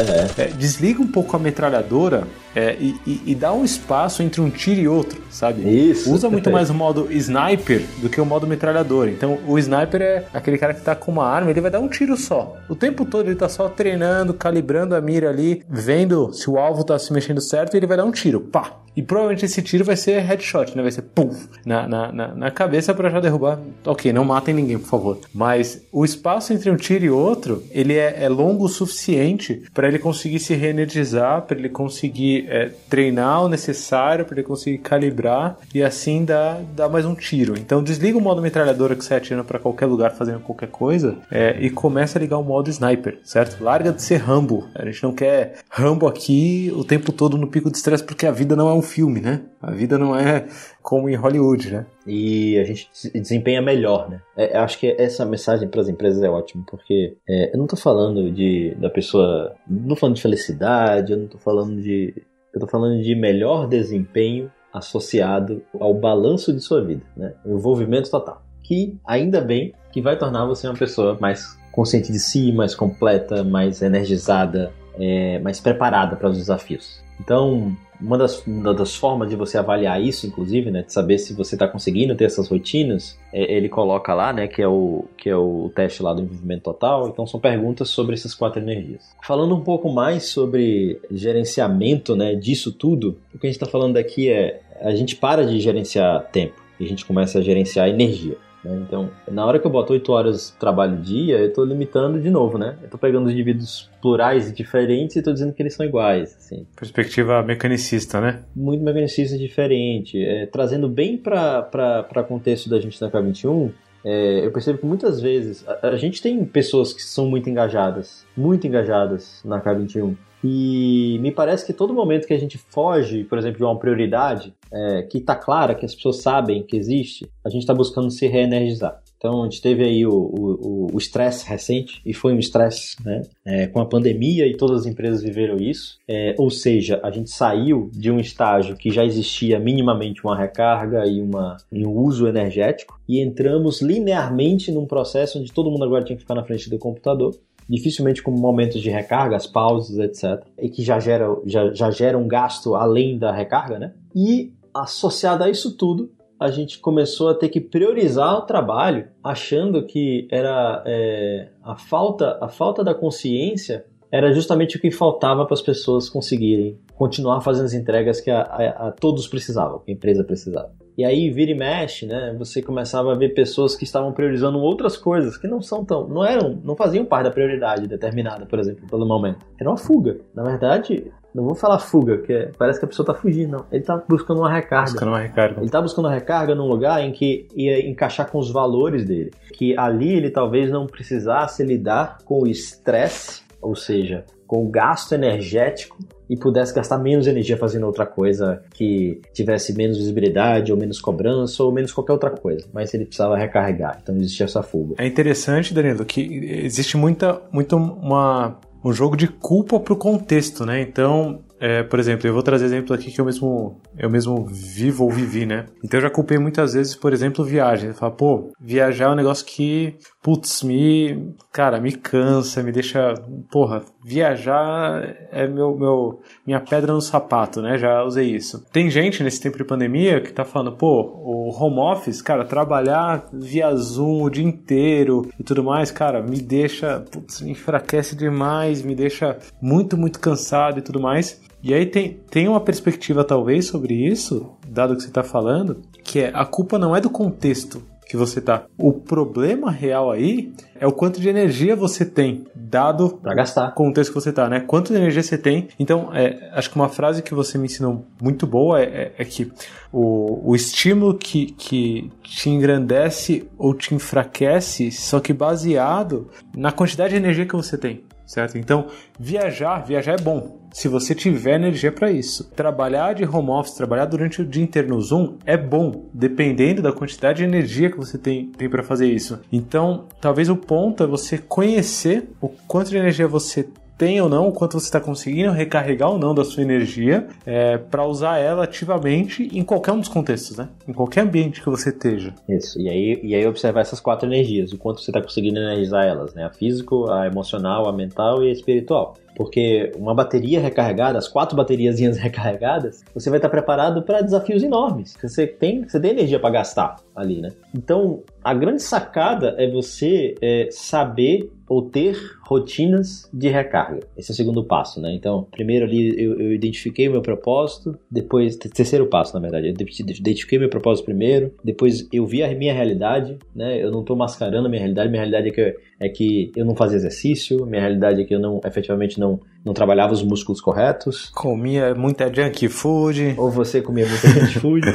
É. É, desliga um pouco a metralhadora é, e, e, e, dá um espaço entre um tiro e outro, sabe? Isso. Usa muito mais o modo sniper do que o modo metralhadora. Então o sniper é aquele cara que tá com uma arma, ele vai dar um tiro só. O tempo todo ele tá só treinando, calibrando a mira ali, vendo se o alvo tá se mexendo certo e ele vai dar um tiro. Pá! E provavelmente esse tiro vai ser headshot, né? Vai ser pum na, na, na, na cabeça para já derrubar. Ok, não matem ninguém, por favor. Mas o espaço entre um tiro e outro, ele é, é longo o suficiente para ele conseguir se reenergizar, para ele conseguir é, treinar o necessário, para ele conseguir calibrar e assim dar, dar mais um tiro. Então desliga o modo metralhadora que você atira para qualquer lugar fazendo qualquer coisa é, e começa a ligar o modo sniper, certo? Larga de ser Rambo. A gente não quer Rambo aqui o tempo todo no pico de estresse porque a vida não é um filme, né? A vida não é como em Hollywood, né? E a gente desempenha melhor, né? É, acho que essa mensagem para as empresas é ótima, porque é, eu não tô falando de da pessoa, não tô falando de felicidade, eu não tô falando de, eu tô falando de melhor desempenho associado ao balanço de sua vida, né? O envolvimento total, que ainda bem que vai tornar você uma pessoa mais consciente de si, mais completa, mais energizada, é, mais preparada para os desafios. Então, uma das, uma das formas de você avaliar isso, inclusive, né, de saber se você está conseguindo ter essas rotinas, é, ele coloca lá, né, que é, o, que é o teste lá do envolvimento total. Então são perguntas sobre essas quatro energias. Falando um pouco mais sobre gerenciamento, né, disso tudo, o que a gente está falando aqui é a gente para de gerenciar tempo e a gente começa a gerenciar energia. Né? Então, na hora que eu boto 8 horas de trabalho dia, eu estou limitando de novo, né? Eu estou pegando os indivíduos plurais e diferentes e estou dizendo que eles são iguais. Assim. Perspectiva mecanicista, né? Muito mecanicista diferente. É, trazendo bem para contexto da gente na K21, é, eu percebo que muitas vezes a, a, gente tem pessoas que são muito engajadas, muito engajadas na K21. E me parece que todo momento que a gente foge, por exemplo, de uma prioridade é, que está clara, que as pessoas sabem que existe, a gente está buscando se reenergizar. Então, a gente teve aí o estresse recente, e foi um estresse né, é, com a pandemia, e todas as empresas viveram isso. É, ou seja, a gente saiu de um estágio que já existia minimamente uma recarga e, uma, um uso energético, e entramos linearmente num processo onde todo mundo agora tinha que ficar na frente do computador dificilmente com momentos de recarga, as pausas, etc. E que já gera, já, já gera um gasto além da recarga, né? E associado a isso tudo, a gente começou a ter que priorizar o trabalho, achando que era é, a falta a falta da consciência era justamente o que faltava para as pessoas conseguirem continuar fazendo as entregas que a, a, a todos precisavam, que a empresa precisava. E aí vira e mexe, né? Você começava a ver pessoas que estavam priorizando outras coisas que não são tão, não eram, não faziam parte da prioridade determinada, por exemplo, pelo momento. Era uma fuga. Na verdade, não vou falar fuga, que parece que a pessoa está fugindo, não. Ele está buscando uma recarga. Buscando uma recarga. Ele está buscando uma recarga num lugar em que ia encaixar com os valores dele. Que ali ele talvez não precisasse lidar com o estresse, ou seja, com o gasto energético e pudesse gastar menos energia fazendo outra coisa que tivesse menos visibilidade ou menos cobrança ou menos qualquer outra coisa. Mas ele precisava recarregar, então existia essa fuga. É interessante, Danilo, que existe muita, muito uma, um jogo de culpa pro contexto, né? Então, é, por exemplo, eu vou trazer exemplo aqui que eu mesmo, eu mesmo vivo ou vivi, né? Então eu já culpei muitas vezes, por exemplo, viagem. Fala, pô, viajar é um negócio que, putz, me, cara, me cansa, me deixa, porra, viajar é meu, meu, minha pedra no sapato, né? Já usei isso. Tem gente nesse tempo de pandemia que tá falando, pô, o home office, cara, trabalhar via Zoom o dia inteiro e tudo mais, cara, me deixa, putz, me enfraquece demais, me deixa muito, muito cansado e tudo mais. E aí tem, tem uma perspectiva, talvez, sobre isso, dado que você está falando, que é a culpa não é do contexto que você tá. O problema real aí é o quanto de energia você tem, dado para gastar. o contexto que você tá, né? Quanto de energia você tem. Então, é, acho que uma frase que você me ensinou muito boa é, é, é que o, o estímulo que, que te engrandece ou te enfraquece, só que baseado na quantidade de energia que você tem certo? Então, viajar, viajar é bom, se você tiver energia para isso. Trabalhar de home office, trabalhar durante o dia inteiro no Zoom é bom, dependendo da quantidade de energia que você tem, tem para fazer isso. Então, talvez o ponto é você conhecer o quanto de energia você tem ou não, o quanto você está conseguindo recarregar ou não da sua energia é, para usar ela ativamente em qualquer um dos contextos, né? Em qualquer ambiente que você esteja. Isso. E aí, e aí observar essas quatro energias, o quanto você está conseguindo energizar elas, né? A físico, a emocional, a mental e a espiritual. Porque uma bateria recarregada, as quatro baterias recarregadas, você vai estar preparado para desafios enormes. Você tem, você tem energia para gastar ali, né? Então, a grande sacada é você é, saber ou ter rotinas de recarga. Esse é o segundo passo, né? Então, primeiro ali eu, eu identifiquei o meu propósito, depois, terceiro passo, na verdade, eu identifiquei meu propósito primeiro, depois eu vi a minha realidade, né? Eu não estou mascarando a minha realidade, minha realidade é que, é que eu não fazia exercício, minha realidade é que eu não, efetivamente não, não trabalhava os músculos corretos. Comia muita junk food. Ou você comia muita junk food.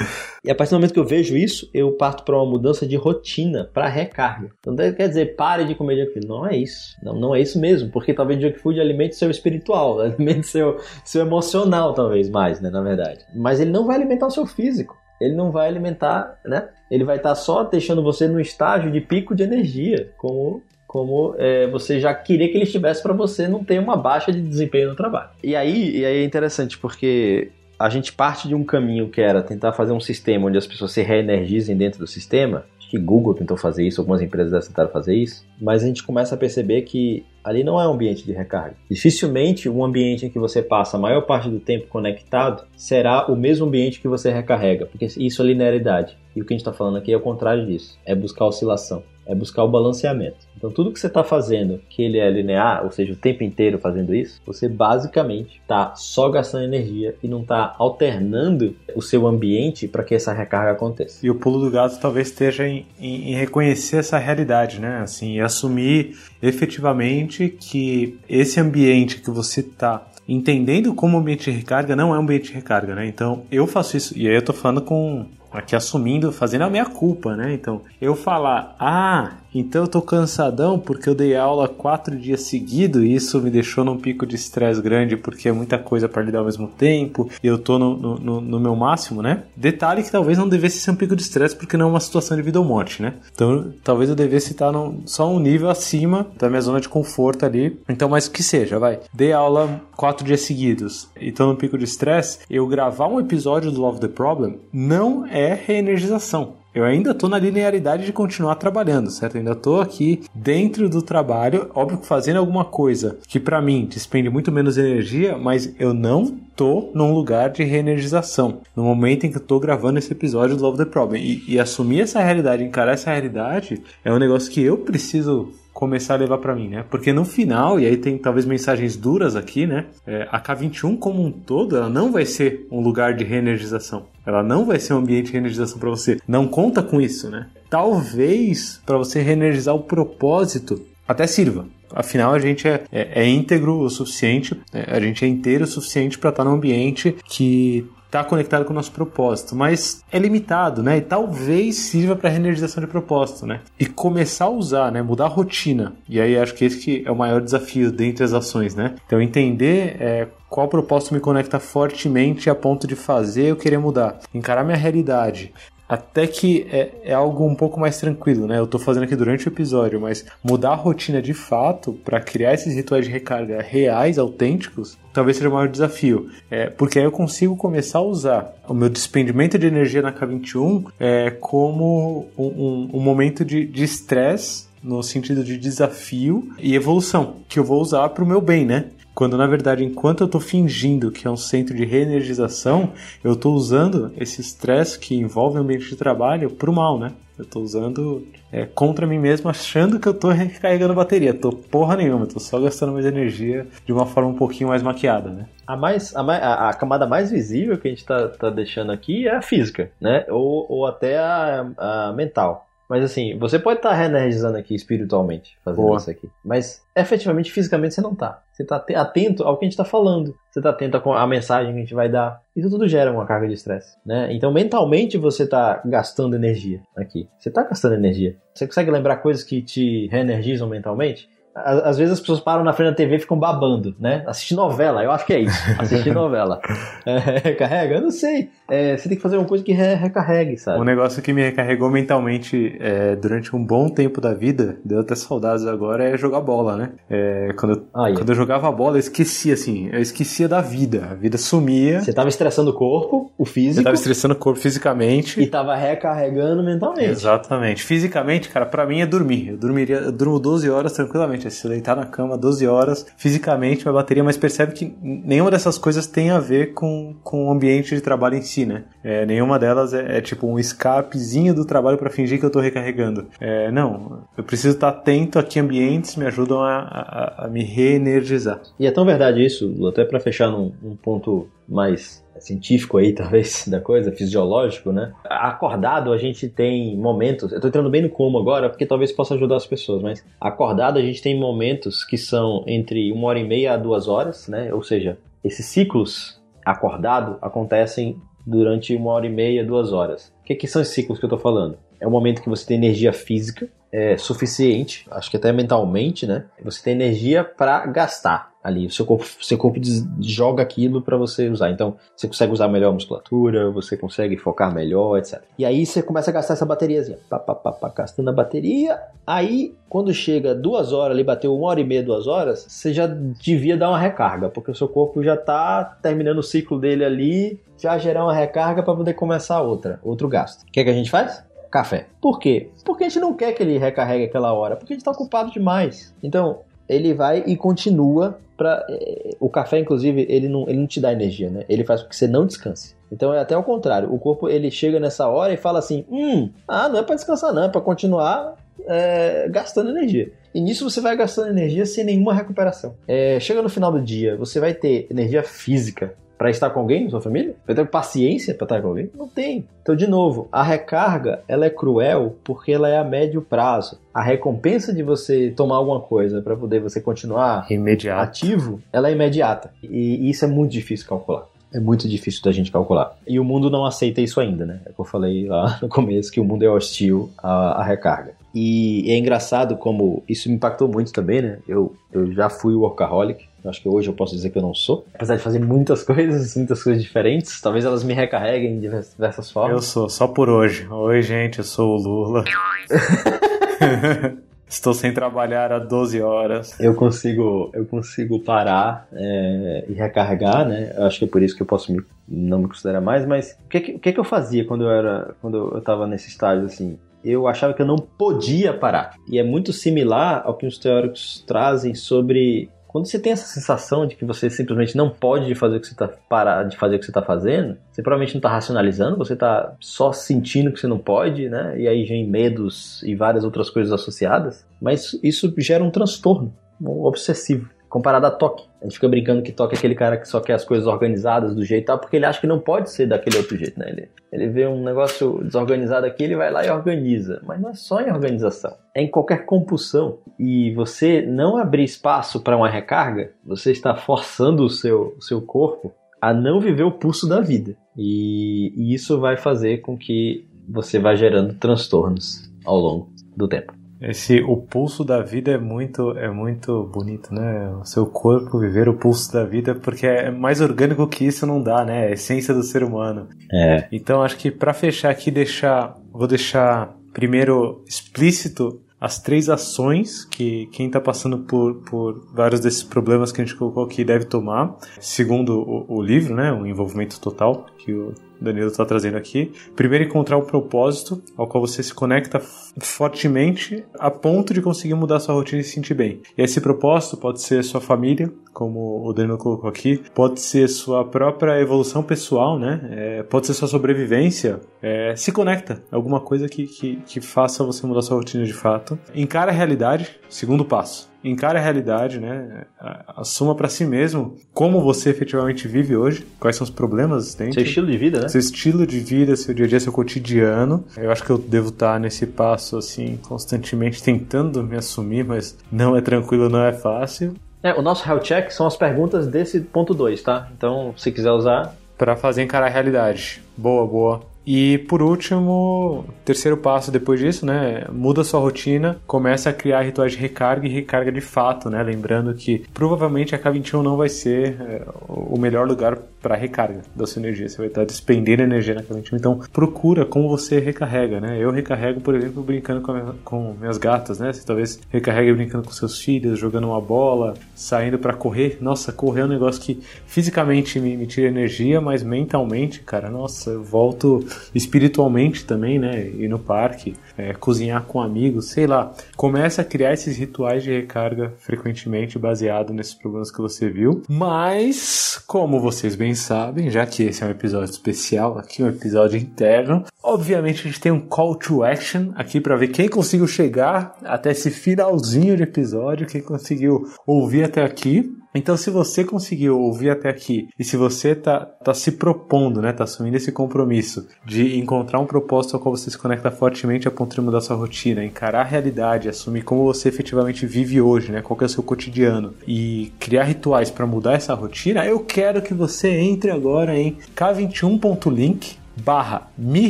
e a partir do momento que eu vejo isso, eu parto para uma mudança de rotina, para recarga. Então quer dizer, pare de comer junk food. Não é isso. Não, não é isso mesmo, porque talvez junk food alimente seu espiritual, alimente seu, seu emocional, talvez mais, né, na verdade. Mas ele não vai alimentar o seu físico. Ele não vai alimentar, né? Ele vai estar só deixando você no estágio de pico de energia, como como é, você já queria que ele estivesse para você não ter uma baixa de desempenho no trabalho. E aí, e aí é interessante porque a gente parte de um caminho que era tentar fazer um sistema onde as pessoas se reenergizem dentro do sistema. Acho que Google tentou fazer isso, algumas empresas tentaram fazer isso, mas a gente começa a perceber que ali não é um ambiente de recarga. Dificilmente um ambiente em que você passa a maior parte do tempo conectado será o mesmo ambiente que você recarrega, porque isso é linearidade. E o que a gente está falando aqui é o contrário disso, é buscar oscilação é buscar o balanceamento. Então, tudo que você está fazendo, que ele é linear, ou seja, o tempo inteiro fazendo isso, você basicamente está só gastando energia e não está alternando o seu ambiente para que essa recarga aconteça. E o pulo do gato talvez esteja em, em, em reconhecer essa realidade, né? Assim, assumir efetivamente que esse ambiente que você está entendendo como ambiente de recarga não é um ambiente de recarga, né? Então, eu faço isso, e aí eu estou falando com aqui assumindo, fazendo a minha culpa, né? Então, eu falar, ah, então eu tô cansadão porque eu dei aula quatro dias seguidos e isso me deixou num pico de estresse grande porque é muita coisa para lidar ao mesmo tempo e eu tô no, no, no, meu máximo, né? Detalhe que talvez não devesse ser um pico de estresse porque não é uma situação de vida ou morte, né? Então talvez eu devesse estar num, só um nível acima da minha zona de conforto ali. Então, mas que seja, vai. Dei aula quatro dias seguidos e tô no pico de estresse, eu gravar um episódio do Love the Problem não é reenergização eu ainda estou na linearidade de continuar trabalhando, certo? Eu ainda estou aqui dentro do trabalho, óbvio que fazendo alguma coisa que para mim despende muito menos energia, mas eu não tô num lugar de reenergização no momento em que eu tô gravando esse episódio do Love the Problem. E, e assumir essa realidade, encarar essa realidade, é um negócio que eu preciso começar a levar para mim, né? Porque no final, e aí tem talvez mensagens duras aqui, né? É, a K21 como um todo, ela não vai ser um lugar de reenergização. Ela não vai ser um ambiente de reenergização para você. Não conta com isso, né? Talvez para você reenergizar o propósito até sirva. Afinal, a gente é, é, é íntegro o suficiente, é, a gente é inteiro o suficiente para estar num ambiente que está conectado com o nosso propósito, mas é limitado, né? E talvez sirva para reenergização de propósito, né? E começar a usar, né? Mudar a rotina. E aí acho que esse que é o maior desafio dentre as ações, né? Então entender é, qual propósito me conecta fortemente a ponto de fazer eu querer mudar, encarar minha realidade, até que é, é, algo um pouco mais tranquilo, né? Eu tô fazendo aqui durante o episódio, mas mudar a rotina de fato para criar esses rituais de recarga reais, autênticos, talvez seja o maior desafio. É, porque aí eu consigo começar a usar o meu despendimento de energia na K21 é, como um, um, um momento de estresse no sentido de desafio e evolução, que eu vou usar para o meu bem, né? Quando na verdade, enquanto eu estou fingindo que é um centro de reenergização, eu estou usando esse estresse que envolve o ambiente de trabalho para o mal, né? Eu estou usando é, contra mim mesmo, achando que eu estou recarregando bateria. Tô porra nenhuma, tô só gastando mais energia de uma forma um pouquinho mais maquiada, né? A, mais, a, a, a camada mais visível que a gente está tá deixando aqui é a física, né? Ou, ou até a, a mental. Mas assim, você pode estar tá reenergizando aqui espiritualmente, fazendo Boa. isso aqui. Mas efetivamente, fisicamente, você não está. Você está atento ao que a gente está falando. Você está atento à mensagem que a gente vai dar. Isso tudo gera uma carga de estresse. Né? Então, mentalmente, você está gastando energia aqui. Você está gastando energia. Você consegue lembrar coisas que te reenergizam mentalmente? Às vezes as pessoas param na frente da TV e ficam babando, né? Assistir novela, eu acho que é isso. Assistir novela. É, recarrega? Eu não sei. É, você tem que fazer uma coisa que re recarregue, sabe? Um negócio que me recarregou mentalmente é, durante um bom tempo da vida, deu até saudades agora, é jogar bola, né? É, quando, eu, ah, quando eu jogava bola, eu esquecia, assim, eu esquecia da vida. A vida sumia. Você tava estressando o corpo, o físico. Eu tava estressando o corpo fisicamente. E tava recarregando mentalmente. Exatamente. Fisicamente, cara, para mim é dormir. Eu dormiria, eu durmo 12 horas tranquilamente é se deitar na cama 12 horas, fisicamente uma bateria, mas percebe que nenhuma dessas coisas tem a ver com, com o ambiente de trabalho em si, né? É, nenhuma delas é, é, tipo um escapezinho do trabalho para fingir que eu tô recarregando. É, não, eu preciso estar atento a que ambientes me ajudam a, a, a me reenergizar. E é tão verdade isso, até para fechar num, num ponto mais científico aí, talvez, da coisa, fisiológico, né? Acordado, a gente tem momentos. Eu tô entrando bem no como agora, porque talvez possa ajudar as pessoas, mas acordado, a gente tem momentos que são entre uma hora e meia a duas horas, né? Ou seja, esses ciclos acordado acontecem durante uma hora e meia, duas horas. O que, que são esses ciclos que eu tô falando? É o momento que você tem energia física é, suficiente, acho que até mentalmente, né? Você tem energia para gastar ali. O seu corpo, seu corpo joga aquilo para você usar. Então, você consegue usar melhor a musculatura, você consegue focar melhor, etc. E aí você começa a gastar essa bateriazinha. Pá, pá, pá, pá, gastando a bateria. Aí, quando chega duas horas ali, bateu uma hora e meia, duas horas, você já devia dar uma recarga, porque o seu corpo já tá terminando o ciclo dele ali, já gerar uma recarga para poder começar outra, outro gasto. O que, é que a gente faz? Café. Por quê? Porque a gente não quer que ele recarregue aquela hora, porque a gente está ocupado demais. Então, ele vai e continua para é, o café inclusive ele não, ele não te dá energia, né? Ele faz com que você não descanse. Então é até o contrário. O corpo ele chega nessa hora e fala assim: hum, ah, não é para descansar, não, é para continuar é, gastando energia. E nisso você vai gastando energia sem nenhuma recuperação. É, chega no final do dia, você vai ter energia física para estar com alguém na sua família? Vai ter paciência para estar com alguém? Não tem. Então, de novo, a recarga ela é cruel porque ela é a médio prazo. A recompensa de você tomar alguma coisa para poder você continuar Imediato. ativo, ela é imediata. E isso é muito difícil calcular é muito difícil da gente calcular. E o mundo não aceita isso ainda, né? É que eu falei lá no começo que o mundo é hostil à, à recarga. E é engraçado como isso me impactou muito também, né? Eu, eu já fui workaholic, acho que hoje eu posso dizer que eu não sou. Apesar de fazer muitas coisas, muitas coisas diferentes, talvez elas me recarreguem de diversas formas. Eu sou, só por hoje. Oi, gente, eu sou o Lula. Estou sem trabalhar há 12 horas. Eu consigo, eu consigo parar é, e recarregar, né? Eu acho que é por isso que eu posso me, não me considerar mais. Mas o que, o que, que eu fazia quando eu era, quando eu estava nesse estágio assim? Eu achava que eu não podia parar. E é muito similar ao que os teóricos trazem sobre quando você tem essa sensação de que você simplesmente não pode fazer o que você tá parar de fazer o que você está fazendo, você provavelmente não está racionalizando, você está só sentindo que você não pode, né? E aí vem medos e várias outras coisas associadas. Mas isso gera um transtorno, um obsessivo comparado a toque. A gente fica brincando que toque é aquele cara que só quer as coisas organizadas do jeito tal, porque ele acha que não pode ser daquele outro jeito, né? Ele, ele vê um negócio desorganizado aqui, ele vai lá e organiza. Mas não é só em organização, é em qualquer compulsão. E você não abrir espaço para uma recarga, você está forçando o seu, o seu corpo a não viver o pulso da vida. E, e isso vai fazer com que você vá gerando transtornos ao longo do tempo. Esse o pulso da vida é muito é muito bonito, né? O seu corpo viver o pulso da vida, porque é mais orgânico que isso não dá, né? É a essência do ser humano. É. Então acho que para fechar aqui deixar, vou deixar primeiro explícito as três ações que quem está passando por, por vários desses problemas que a gente colocou aqui deve tomar, segundo o, o livro, né, o envolvimento total que o Danilo está trazendo aqui. Primeiro, encontrar um propósito ao qual você se conecta fortemente a ponto de conseguir mudar sua rotina e se sentir bem. E esse propósito pode ser sua família, como o Danilo colocou aqui, pode ser sua própria evolução pessoal, né? É, pode ser sua sobrevivência. É, se conecta, alguma coisa que, que, que faça você mudar sua rotina de fato. Encara a realidade, segundo passo encare a realidade, né? Assuma para si mesmo como você efetivamente vive hoje, quais são os problemas existentes. Seu estilo de vida, né? Seu estilo de vida, seu dia a dia, seu cotidiano. Eu acho que eu devo estar nesse passo, assim, constantemente tentando me assumir, mas não é tranquilo, não é fácil. É, o nosso health check são as perguntas desse ponto 2, tá? Então, se quiser usar. Para fazer encarar a realidade. Boa, boa. E por último, terceiro passo depois disso, né? Muda sua rotina, começa a criar rituais de recarga e recarga de fato, né? Lembrando que provavelmente a K21 não vai ser é, o melhor lugar para recarga da sua energia. Você vai estar despendendo energia na K21. Então procura como você recarrega, né? Eu recarrego, por exemplo, brincando com, minha, com minhas gatas, né? Você talvez recarregue brincando com seus filhos, jogando uma bola, saindo para correr. Nossa, correr é um negócio que fisicamente me, me tira energia, mas mentalmente, cara, nossa, eu volto espiritualmente também, né? Ir no parque, é, cozinhar com amigos, sei lá. Começa a criar esses rituais de recarga frequentemente baseado nesses problemas que você viu. Mas, como vocês bem sabem, já que esse é um episódio especial, aqui um episódio interno, obviamente a gente tem um call to action aqui para ver quem conseguiu chegar até esse finalzinho de episódio, quem conseguiu ouvir até aqui. Então, se você conseguiu ouvir até aqui e se você tá, tá se propondo, né, tá assumindo esse compromisso de encontrar um propósito ao qual você se conecta fortemente a ponto de mudar sua rotina, encarar a realidade, assumir como você efetivamente vive hoje, né, qual é o seu cotidiano e criar rituais para mudar essa rotina, eu quero que você entre agora em k21.link barra me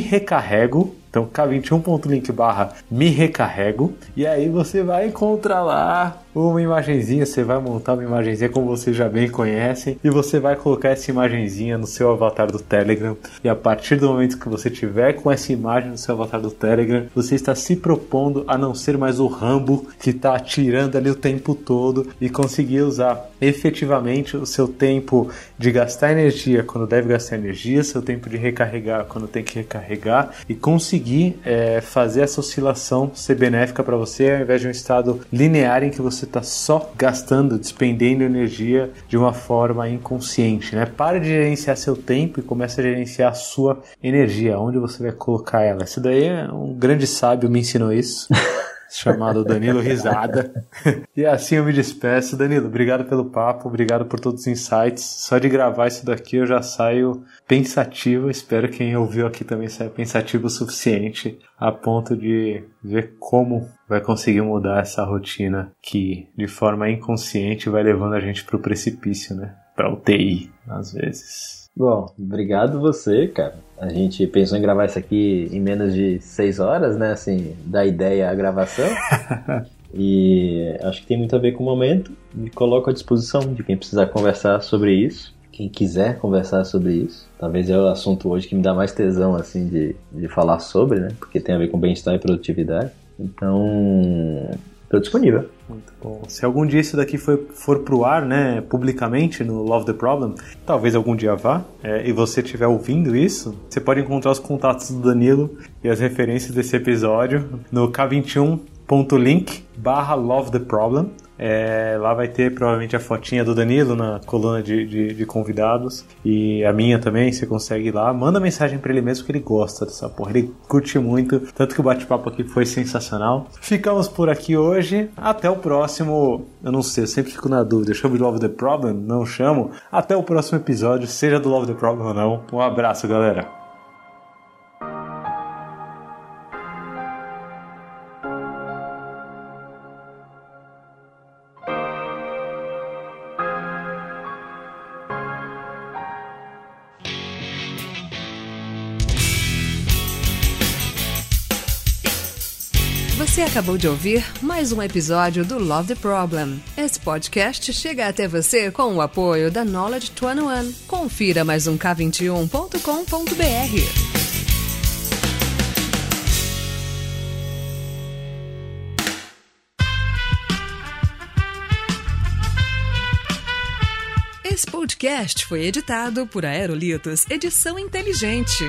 recarrego então k21.link barra me recarrego. E aí você vai encontrar lá uma imagenzinha, você vai montar uma imagenzinha como vocês já bem conhecem e você vai colocar essa imagenzinha no seu avatar do Telegram. E a partir do momento que você tiver com essa imagem no seu avatar do Telegram, você está se propondo a não ser mais o Rambo que está atirando ali o tempo todo e conseguir usar efetivamente o seu tempo de gastar energia quando deve gastar energia, seu tempo de recarregar quando tem que recarregar e conseguir conseguir é, fazer essa oscilação ser benéfica para você, ao invés de um estado linear em que você está só gastando, despendendo energia de uma forma inconsciente. Né? Pare de gerenciar seu tempo e comece a gerenciar a sua energia, onde você vai colocar ela. Isso daí é um grande sábio me ensinou isso. chamado Danilo Risada. e assim eu me despeço. Danilo, obrigado pelo papo, obrigado por todos os insights. Só de gravar isso daqui eu já saio pensativo. Espero que quem ouviu aqui também saia pensativo o suficiente a ponto de ver como vai conseguir mudar essa rotina que de forma inconsciente vai levando a gente para o precipício, né? Para UTI, às vezes. Bom, obrigado você, cara. A gente pensou em gravar isso aqui em menos de seis horas, né? Assim, da ideia à gravação. e acho que tem muito a ver com o momento. Me coloco à disposição de quem precisar conversar sobre isso. Quem quiser conversar sobre isso. Talvez é o assunto hoje que me dá mais tesão, assim, de, de falar sobre, né? Porque tem a ver com bem-estar e produtividade. Então, estou disponível. Muito bom. Se algum dia isso daqui for, for pro ar, né, publicamente no Love the Problem, talvez algum dia vá, é, e você estiver ouvindo isso, você pode encontrar os contatos do Danilo e as referências desse episódio no k21.link barra Love the Problem. É, lá vai ter provavelmente a fotinha do Danilo na coluna de, de, de, convidados e a minha também. Você consegue ir lá, manda mensagem para ele mesmo que ele gosta dessa porra. Ele curte muito, tanto que o bate-papo aqui foi sensacional. Ficamos por aqui hoje. Até o próximo. Eu não sei, eu sempre fico na dúvida. Chamo de Love the Problem? Não chamo. Até o próximo episódio, seja do Love the Problem ou não. Um abraço, galera. Acabou de ouvir mais um episódio do Love the Problem. Esse podcast chega até você com o apoio da Knowledge 21. Confira mais um k21.com.br. Esse podcast foi editado por Aerolitos Edição Inteligente.